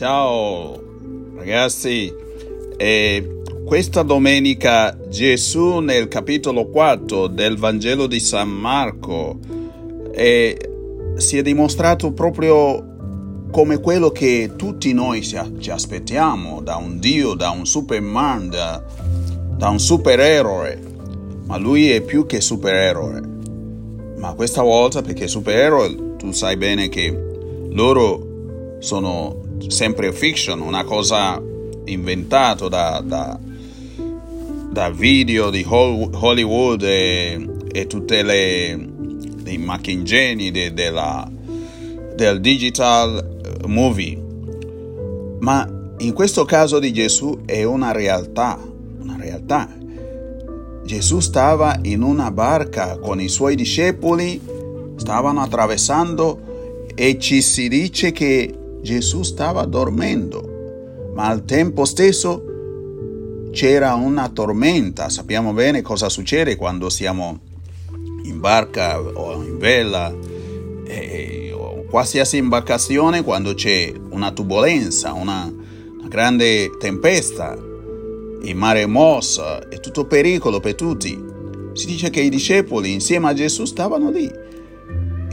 Ciao ragazzi, eh, questa domenica Gesù nel capitolo 4 del Vangelo di San Marco eh, si è dimostrato proprio come quello che tutti noi ci aspettiamo da un Dio, da un Superman, da, da un supereroe, ma lui è più che supereroe. Ma questa volta, perché supereroe, tu sai bene che loro sono sempre fiction, una cosa inventata da, da, da, video di Hollywood e, e tutte le macchingeni de, de del digital movie. Ma in questo caso di Gesù è una realtà, una realtà. Gesù stava in una barca con i suoi discepoli, stavano attraversando e ci si dice che Gesù stava dormendo, ma al tempo stesso c'era una tormenta. Sappiamo bene cosa succede quando siamo in barca o in vela eh, o qualsiasi imbarcazione quando c'è una turbolenza, una, una grande tempesta, il mare è mosso, è tutto pericolo per tutti. Si dice che i discepoli insieme a Gesù stavano lì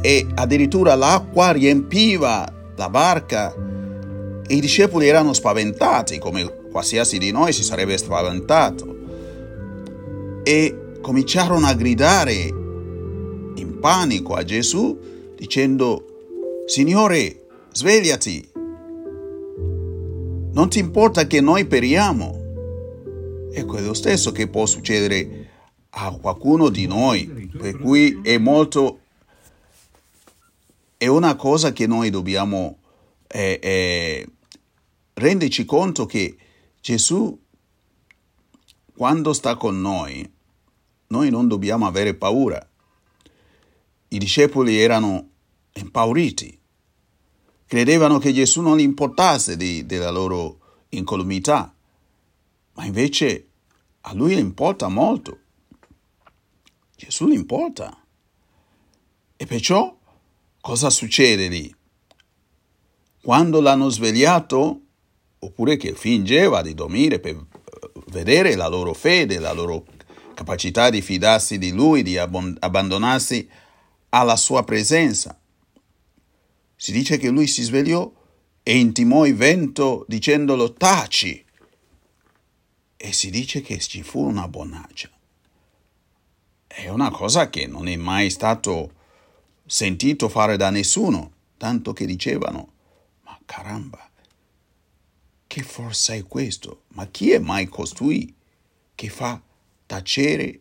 e addirittura l'acqua riempiva la barca i discepoli erano spaventati, come qualsiasi di noi si sarebbe spaventato. E cominciarono a gridare in panico a Gesù dicendo, Signore, svegliati, non ti importa che noi periamo. È quello stesso che può succedere a qualcuno di noi, per cui è molto è una cosa che noi dobbiamo eh, eh, renderci conto che Gesù, quando sta con noi, noi non dobbiamo avere paura. I discepoli erano impauriti, credevano che Gesù non importasse di, della loro incolumità, ma invece a lui importa molto. Gesù importa. E perciò Cosa succede lì? Quando l'hanno svegliato, oppure che fingeva di dormire per eh, vedere la loro fede, la loro capacità di fidarsi di lui, di abbandonarsi alla sua presenza. Si dice che lui si svegliò e intimò il vento dicendolo taci. E si dice che ci fu una bonaccia. È una cosa che non è mai stato sentito fare da nessuno, tanto che dicevano, ma caramba, che forza è questo? Ma chi è mai costui che fa tacere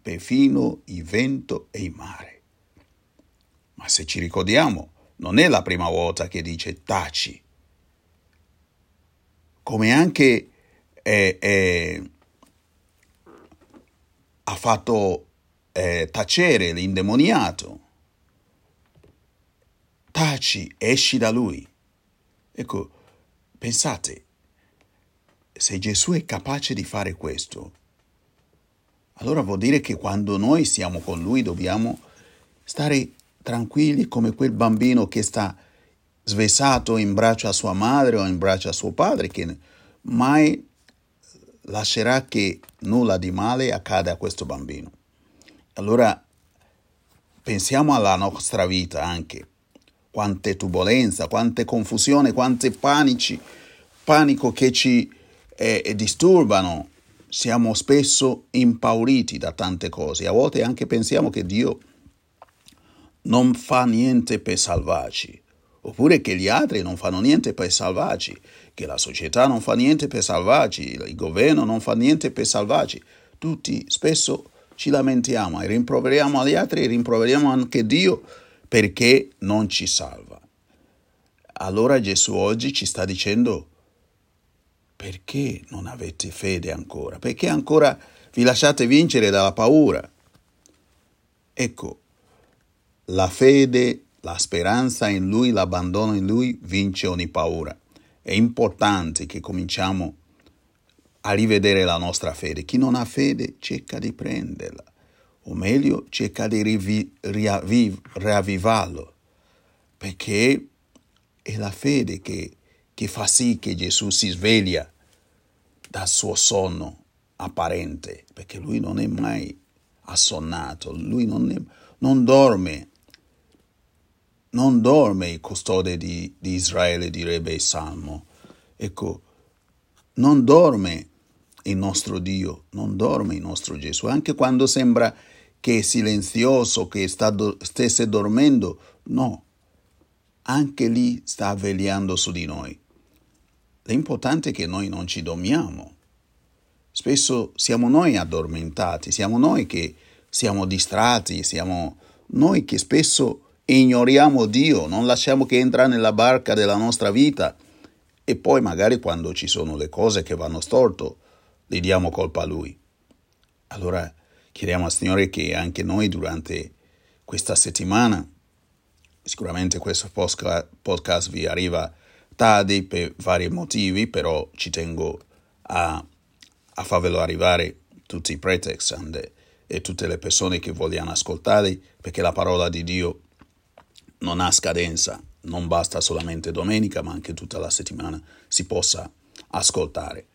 perfino il vento e il mare? Ma se ci ricordiamo, non è la prima volta che dice taci, come anche eh, eh, ha fatto eh, tacere l'indemoniato taci, esci da lui. Ecco, pensate, se Gesù è capace di fare questo, allora vuol dire che quando noi siamo con lui dobbiamo stare tranquilli come quel bambino che sta svesato in braccio a sua madre o in braccio a suo padre, che mai lascerà che nulla di male accada a questo bambino. Allora pensiamo alla nostra vita anche quante turbulenze, quante confusione, quante panici, panico che ci eh, disturbano. Siamo spesso impauriti da tante cose. A volte anche pensiamo che Dio non fa niente per salvarci, oppure che gli altri non fanno niente per salvarci, che la società non fa niente per salvarci, il governo non fa niente per salvarci. Tutti spesso ci lamentiamo e rimproveriamo agli altri e rimproveriamo anche Dio perché non ci salva. Allora Gesù oggi ci sta dicendo perché non avete fede ancora? Perché ancora vi lasciate vincere dalla paura? Ecco, la fede, la speranza in Lui, l'abbandono in Lui vince ogni paura. È importante che cominciamo a rivedere la nostra fede. Chi non ha fede cerca di prenderla o meglio cerca di rivi, riaviv, riavvivarlo, perché è la fede che che fa sì che Gesù si sveglia dal suo sonno apparente, perché lui non è mai assonnato, lui non, è, non dorme, non dorme il custode di, di Israele, direbbe il Salmo. Ecco, non dorme il nostro Dio, non dorme il nostro Gesù, anche quando sembra che è silenzioso, che sta, stesse dormendo, no, anche lì sta vegliando su di noi. L'importante è che noi non ci dormiamo. Spesso siamo noi addormentati, siamo noi che siamo distratti, siamo noi che spesso ignoriamo Dio, non lasciamo che entra nella barca della nostra vita e poi magari quando ci sono le cose che vanno storto, gli diamo colpa a Lui. Allora chiediamo al Signore che anche noi durante questa settimana, sicuramente questo podcast vi arriva tardi per vari motivi, però ci tengo a, a farvelo arrivare tutti i pretext and, e tutte le persone che vogliono ascoltare, perché la parola di Dio non ha scadenza, non basta solamente domenica, ma anche tutta la settimana si possa ascoltare.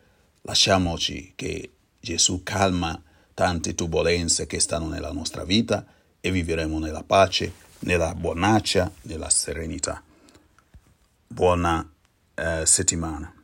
Lasciamoci che Gesù calma tante turbulenze che stanno nella nostra vita e vivremo nella pace, nella buonaccia, nella serenità. Buona eh, settimana.